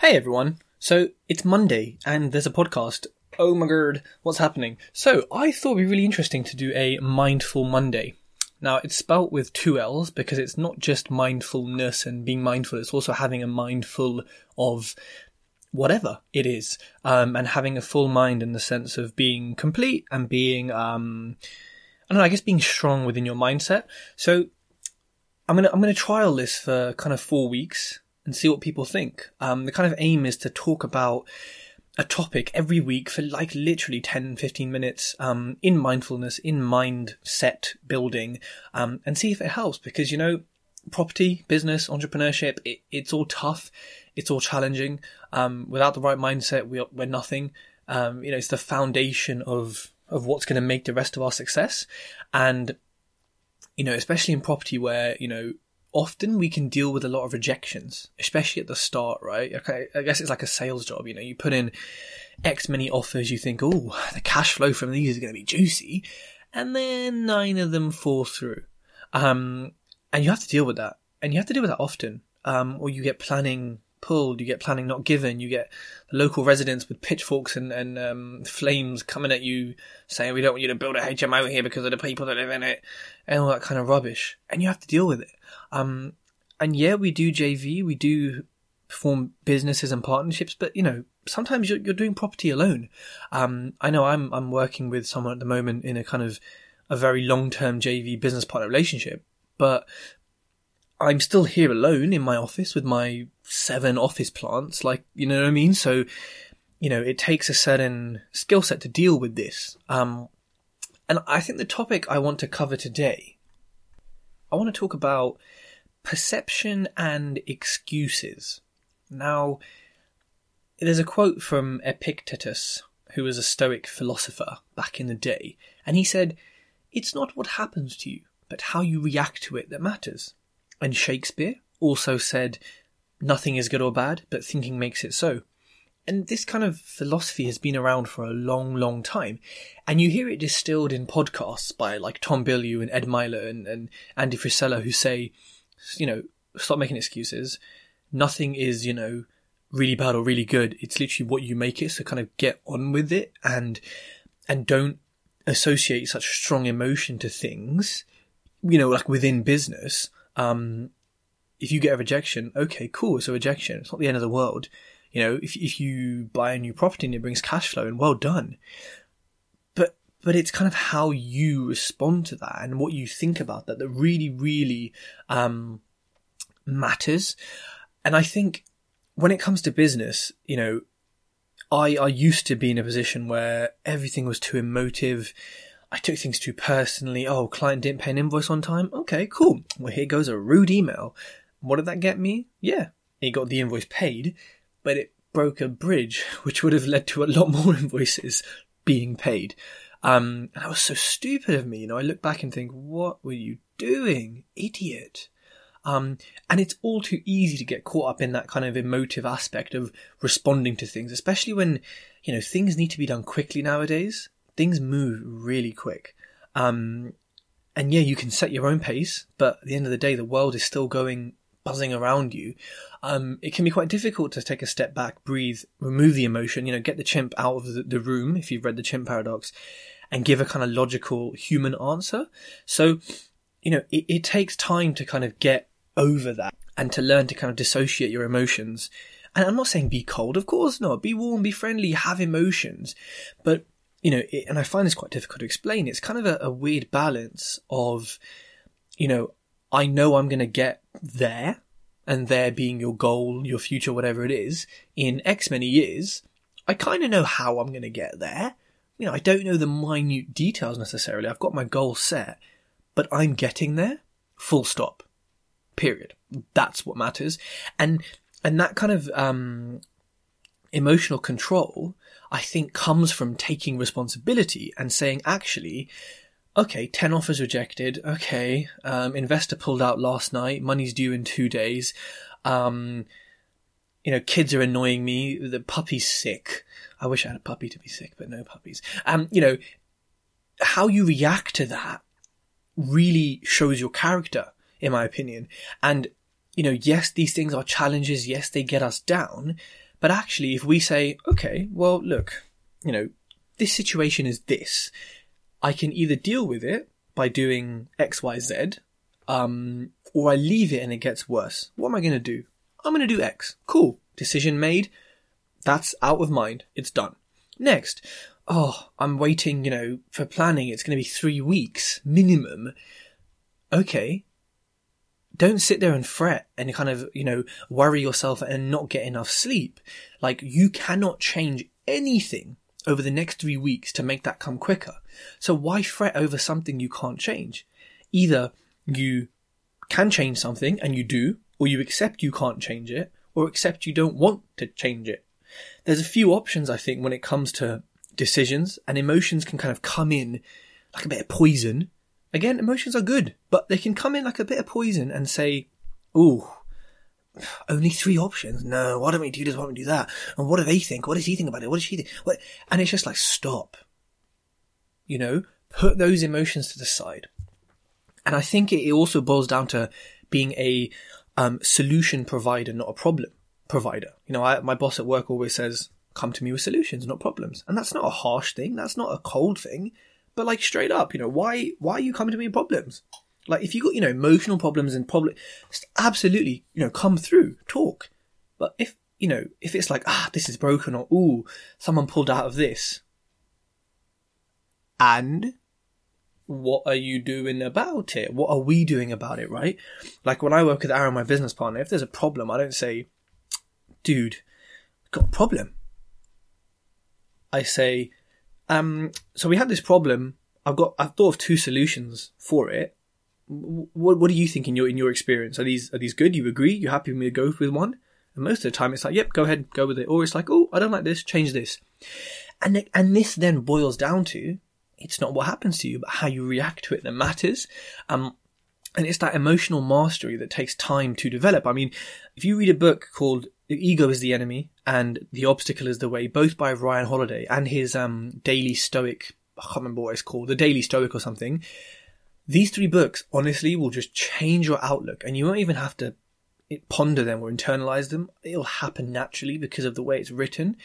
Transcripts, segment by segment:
Hey everyone. So it's Monday and there's a podcast. Oh my god, what's happening? So I thought it'd be really interesting to do a mindful Monday. Now it's spelt with two L's because it's not just mindfulness and being mindful, it's also having a mindful of whatever it is. Um, and having a full mind in the sense of being complete and being, um, I don't know, I guess being strong within your mindset. So I'm gonna, I'm gonna trial this for kind of four weeks and see what people think. Um, the kind of aim is to talk about a topic every week for like literally 10, 15 minutes, um, in mindfulness, in mindset building, um, and see if it helps because, you know, property, business, entrepreneurship, it, it's all tough. It's all challenging. Um, without the right mindset, we we're nothing. Um, you know, it's the foundation of, of what's going to make the rest of our success. And, you know, especially in property where, you know, often we can deal with a lot of rejections, especially at the start, right? Okay, I guess it's like a sales job. You know, you put in X many offers, you think, oh, the cash flow from these is going to be juicy, and then nine of them fall through. Um, and you have to deal with that, and you have to deal with that often. Um, or you get planning pulled, you get planning not given, you get local residents with pitchforks and, and um, flames coming at you saying we don't want you to build a HMO here because of the people that live in it, and all that kind of rubbish. And you have to deal with it. Um, and yeah, we do JV, we do form businesses and partnerships, but you know, sometimes you're, you're doing property alone. Um, I know I'm, I'm working with someone at the moment in a kind of a very long-term JV business partner relationship, but I'm still here alone in my office with my seven office plants. Like, you know what I mean? So, you know, it takes a certain skill set to deal with this. Um, and I think the topic I want to cover today, I want to talk about perception and excuses. Now, there's a quote from Epictetus, who was a Stoic philosopher back in the day, and he said, It's not what happens to you, but how you react to it that matters. And Shakespeare also said, Nothing is good or bad, but thinking makes it so. And this kind of philosophy has been around for a long, long time. And you hear it distilled in podcasts by like Tom Bilyeu and Ed Mylett and, and Andy Frisella who say, you know, stop making excuses. Nothing is, you know, really bad or really good. It's literally what you make it. So kind of get on with it and, and don't associate such strong emotion to things, you know, like within business. Um, if you get a rejection, okay, cool. It's a rejection. It's not the end of the world. You know, if, if you buy a new property and it brings cash flow and well done. But, but it's kind of how you respond to that and what you think about that that really, really, um, matters. And I think when it comes to business, you know, I, I used to be in a position where everything was too emotive. I took things too personally. Oh, client didn't pay an invoice on time. Okay, cool. Well, here goes a rude email. What did that get me? Yeah, it got the invoice paid, but it broke a bridge, which would have led to a lot more invoices being paid. Um, and that was so stupid of me. You know, I look back and think, what were you doing? Idiot. Um, and it's all too easy to get caught up in that kind of emotive aspect of responding to things, especially when, you know, things need to be done quickly nowadays. Things move really quick. Um, and yeah, you can set your own pace, but at the end of the day, the world is still going buzzing around you. Um, it can be quite difficult to take a step back, breathe, remove the emotion, you know, get the chimp out of the, room if you've read the chimp paradox and give a kind of logical human answer. So, you know, it, it takes time to kind of get over that and to learn to kind of dissociate your emotions. And I'm not saying be cold, of course not. Be warm, be friendly, have emotions. But, you know, it, and I find this quite difficult to explain. It's kind of a, a weird balance of, you know, I know I'm going to get there, and there being your goal, your future, whatever it is, in X many years. I kind of know how I'm going to get there. You know, I don't know the minute details necessarily. I've got my goal set, but I'm getting there. Full stop. Period. That's what matters. And, and that kind of, um, emotional control, I think comes from taking responsibility and saying, actually, okay, 10 offers rejected. Okay, um, investor pulled out last night. Money's due in two days. Um, you know, kids are annoying me. The puppy's sick. I wish I had a puppy to be sick, but no puppies. Um, you know, how you react to that really shows your character, in my opinion. And, you know, yes, these things are challenges. Yes, they get us down, But actually, if we say, okay, well, look, you know, this situation is this, I can either deal with it by doing X, Y, Z, um, or I leave it and it gets worse. What am I going to do? I'm going to do X. Cool. Decision made. That's out of mind. It's done. Next. Oh, I'm waiting, you know, for planning. It's going to be three weeks minimum. Okay. Don't sit there and fret and kind of, you know, worry yourself and not get enough sleep. Like, you cannot change anything over the next three weeks to make that come quicker. So why fret over something you can't change? Either you can change something and you do, or you accept you can't change it, or accept you don't want to change it. There's a few options, I think, when it comes to decisions, and emotions can kind of come in like a bit of poison. Again, emotions are good, but they can come in like a bit of poison and say, ooh, only three options. No, why don't we do this? Why don't we do that? And what do they think? What does he think about it? What does she think? What? And it's just like, stop. You know, put those emotions to the side. And I think it also boils down to being a um, solution provider, not a problem provider. You know, I, my boss at work always says, come to me with solutions, not problems. And that's not a harsh thing. That's not a cold thing. But like straight up, you know, why, why are you coming to me with problems? Like if you got, you know, emotional problems and problem, absolutely, you know, come through, talk. But if, you know, if it's like, ah, this is broken or, ooh, someone pulled out of this. And what are you doing about it? What are we doing about it, right? Like when I work with Aaron, my business partner, if there's a problem, I don't say, dude, got a problem. I say, um, so we had this problem. I've got, I've thought of two solutions for it what what do you think in your in your experience? Are these are these good? You agree? You happy with me to go with one? And most of the time, it's like, yep, go ahead, go with it. Or it's like, oh, I don't like this, change this. And and this then boils down to it's not what happens to you, but how you react to it that matters. Um, and it's that emotional mastery that takes time to develop. I mean, if you read a book called Ego is the Enemy" and "The Obstacle is the Way," both by Ryan Holiday and his um, Daily Stoic, I can't remember what it's called, the Daily Stoic or something these three books, honestly, will just change your outlook and you won't even have to ponder them or internalize them. It'll happen naturally because of the way it's written.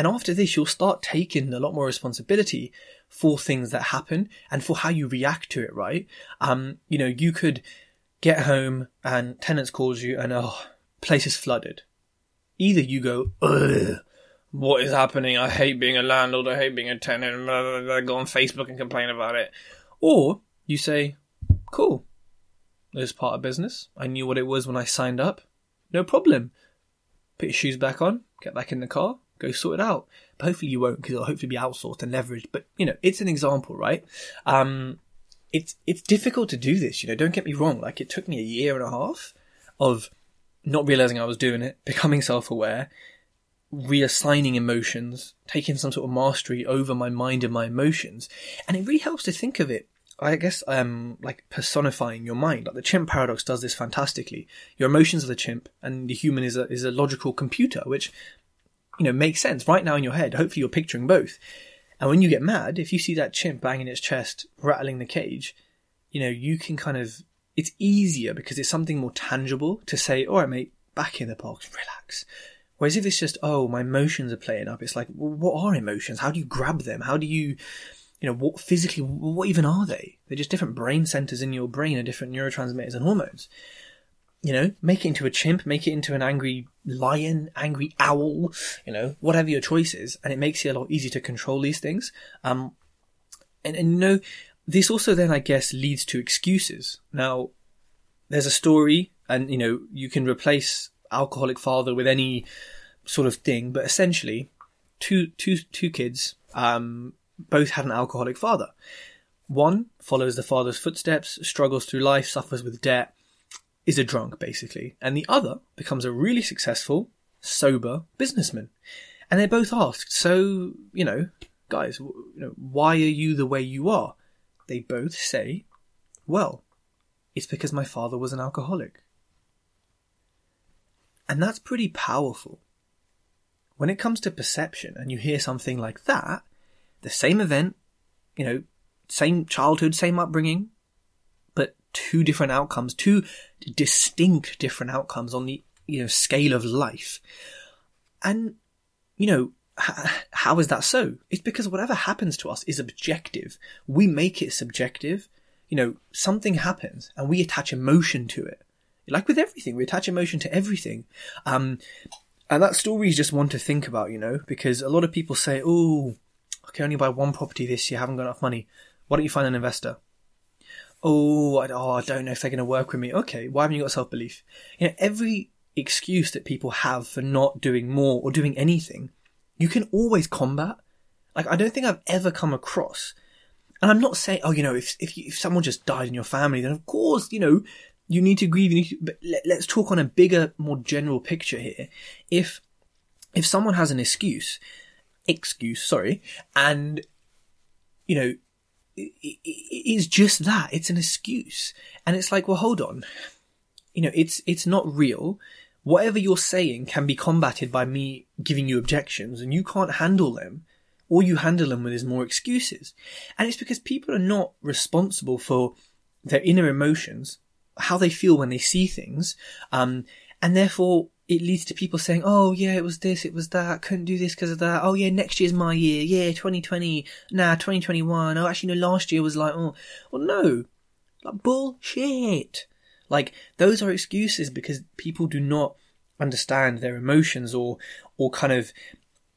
And after this, you'll start taking a lot more responsibility for things that happen and for how you react to it, right? Um, you know, you could get home and tenants calls you and, oh, place is flooded. Either you go, ugh, what is happening? I hate being a landlord. I hate being a tenant. Blah, blah, blah, go on Facebook and complain about it. Or you say, cool, this part of business. I knew what it was when I signed up. No problem. Put your shoes back on, get back in the car, go sort it out. But hopefully you won't because it'll hopefully be outsourced and leveraged. But you know, it's an example, right? Um, it's it's difficult to do this. You know, don't get me wrong. Like it took me a year and a half of not realizing I was doing it, becoming self-aware, reassigning emotions, taking some sort of mastery over my mind and my emotions, and it really helps to think of it I guess um like personifying your mind. Like the chimp paradox does this fantastically. Your emotions are the chimp, and the human is a is a logical computer, which you know makes sense right now in your head. Hopefully, you're picturing both. And when you get mad, if you see that chimp banging its chest, rattling the cage, you know you can kind of it's easier because it's something more tangible to say, "All right, mate, back in the box, relax." Whereas if it's just, "Oh, my emotions are playing up," it's like, well, what are emotions? How do you grab them? How do you you know, what physically, what even are they? They're just different brain centers in your brain and different neurotransmitters and hormones. You know, make it into a chimp, make it into an angry lion, angry owl, you know, whatever your choice is, and it makes it a lot easier to control these things. Um, and, and you know, this also then, I guess, leads to excuses. Now, there's a story, and you know, you can replace alcoholic father with any sort of thing, but essentially, two, two, two kids, um, both had an alcoholic father. One follows the father's footsteps, struggles through life, suffers with debt, is a drunk basically, and the other becomes a really successful, sober businessman. And they're both asked, so, you know, guys, you know, why are you the way you are? They both say, well, it's because my father was an alcoholic. And that's pretty powerful. When it comes to perception and you hear something like that, the same event, you know, same childhood, same upbringing, two different outcomes, two distinct different outcomes on the, you know, scale of life. And, you know, how is that so? It's because whatever happens to us is objective. We make it subjective. You know, something happens and we attach emotion to it. Like with everything, we attach emotion to everything. Um, and that story is just one to think about, you know, because a lot of people say, oh, I can only buy one property this year, I haven't got enough money. Why don't you find an investor? Oh, I, oh, I don't know if they're going to work with me. Okay, why haven't you got self belief? You know, every excuse that people have for not doing more or doing anything, you can always combat. Like, I don't think I've ever come across, and I'm not saying, oh, you know, if if, you, if someone just died in your family, then of course, you know, you need to grieve. You need to, but let, let's talk on a bigger, more general picture here. If if someone has an excuse, excuse, sorry, and you know is just that. It's an excuse. And it's like, well, hold on. You know, it's, it's not real. Whatever you're saying can be combated by me giving you objections and you can't handle them. All you handle them with is more excuses. And it's because people are not responsible for their inner emotions, how they feel when they see things. Um, and therefore it leads to people saying, "Oh yeah, it was this, it was that, couldn't do this because of that. Oh yeah, next year's my year. Yeah, 2020. Nah, 2021. Oh, actually, no, last year was like, oh, well, no, like bullshit. Like those are excuses because people do not understand their emotions or or kind of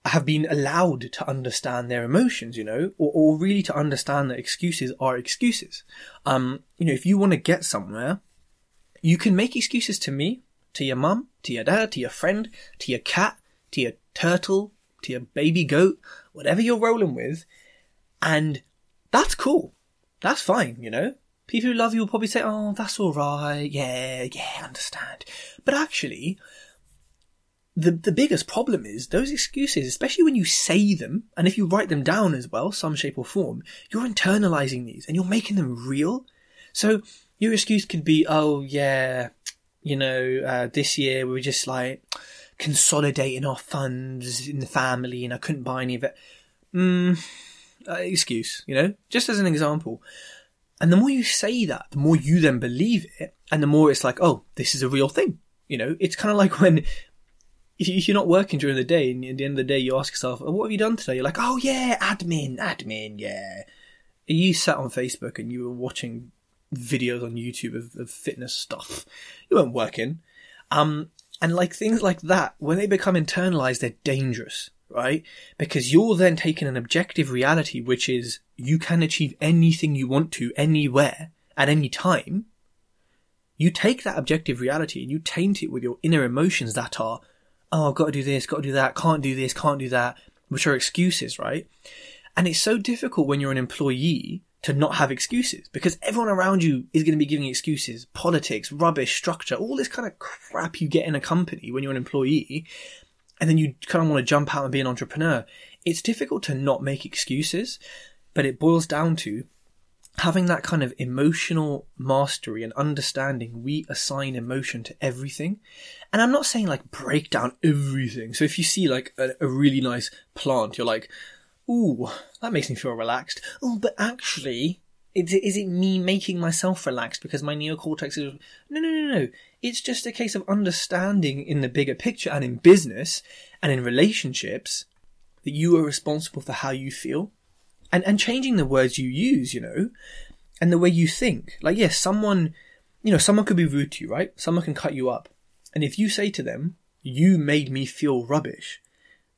have been allowed to understand their emotions, you know, or, or really to understand that excuses are excuses. Um, you know, if you want to get somewhere, you can make excuses to me to your mum, to your dad, to your friend, to your cat, to your turtle, to your baby goat, whatever you're rolling with. And that's cool. That's fine, you know? People who love you will probably say, oh, that's alright. Yeah, yeah, I understand. But actually, the, the biggest problem is those excuses, especially when you say them, and if you write them down as well, some shape or form, you're internalizing these and you're making them real. So your excuse could be, oh yeah, you know, uh, this year we were just like consolidating our funds in the family and I couldn't buy any of it. Mm, uh, excuse, you know, just as an example. And the more you say that, the more you then believe it, and the more it's like, oh, this is a real thing. You know, it's kind of like when if you're not working during the day, and at the end of the day, you ask yourself, oh, "What have you done today?" You're like, "Oh yeah, admin, admin, yeah." You sat on Facebook and you were watching videos on YouTube of, of fitness stuff. You weren't working. Um, and like things like that, when they become internalized, they're dangerous, right? Because you're then taking an objective reality, which is you can achieve anything you want to anywhere at any time. You take that objective reality and you taint it with your inner emotions that are, oh, I've got to do this, got to do that, can't do this, can't do that, which are excuses, right? And it's so difficult when you're an employee to not have excuses because everyone around you is going to be giving excuses, politics, rubbish, structure, all this kind of crap you get in a company when you're an employee. And then you kind of want to jump out and be an entrepreneur. It's difficult to not make excuses, but it boils down to having that kind of emotional mastery and understanding. We assign emotion to everything. And I'm not saying like break down everything. So if you see like a, a really nice plant, you're like, ooh, that makes me feel relaxed. Oh, but actually, is it, is it me making myself relaxed because my neocortex is. No, no, no, no. It's just a case of understanding in the bigger picture and in business and in relationships that you are responsible for how you feel and, and changing the words you use, you know, and the way you think. Like, yes, someone, you know, someone could be rude to you, right? Someone can cut you up. And if you say to them, you made me feel rubbish,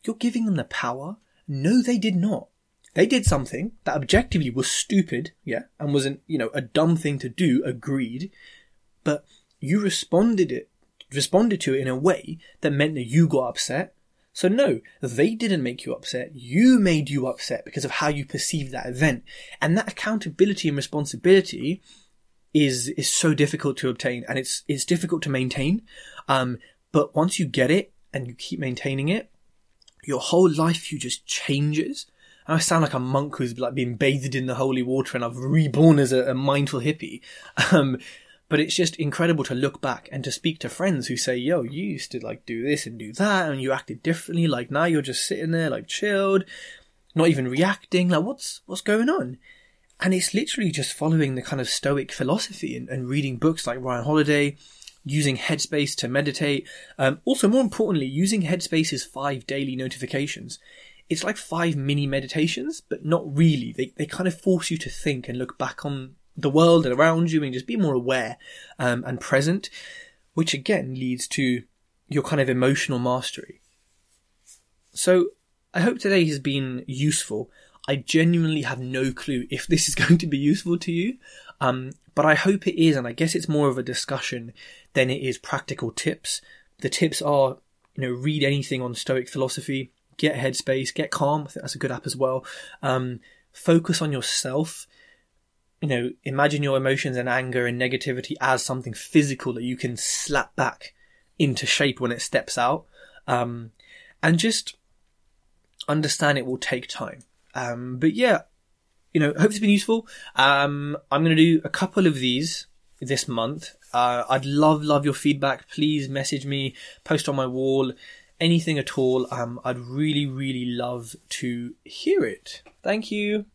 you're giving them the power no, they did not. They did something that objectively was stupid, yeah, and wasn't, you know, a dumb thing to do, agreed, but you responded it, responded to it in a way that meant that you got upset. So no, they didn't make you upset. You made you upset because of how you perceived that event. And that accountability and responsibility is, is so difficult to obtain and it's, it's difficult to maintain. Um, but once you get it and you keep maintaining it, your whole life you just changes. I sound like a monk who's like being bathed in the holy water and I've reborn as a, a mindful hippie. Um, but it's just incredible to look back and to speak to friends who say, yo, you used to like do this and do that and you acted differently. Like now you're just sitting there like chilled, not even reacting. Like what's, what's going on? And it's literally just following the kind of stoic philosophy and, and reading books like Ryan Holiday, using Headspace to meditate. Um, also, more importantly, using Headspace's five daily notifications. It's like five mini meditations, but not really. They, they kind of force you to think and look back on the world and around you and just be more aware um, and present, which again leads to your kind of emotional mastery. So I hope today has been useful. I genuinely have no clue if this is going to be useful to you, um, but I hope it is, and I guess it's more of a discussion than it is practical tips. The tips are, you know, read anything on Stoic philosophy, get Headspace, get Calm. I think that's a good app as well. Um, focus on yourself you know, imagine your emotions and anger and negativity as something physical that you can slap back into shape when it steps out. Um, and just understand it will take time. Um, but yeah, you know, hope it's been useful. Um, I'm going to do a couple of these this month. Uh, I'd love, love your feedback. Please message me, post on my wall, anything at all. Um, I'd really, really love to hear it. Thank you.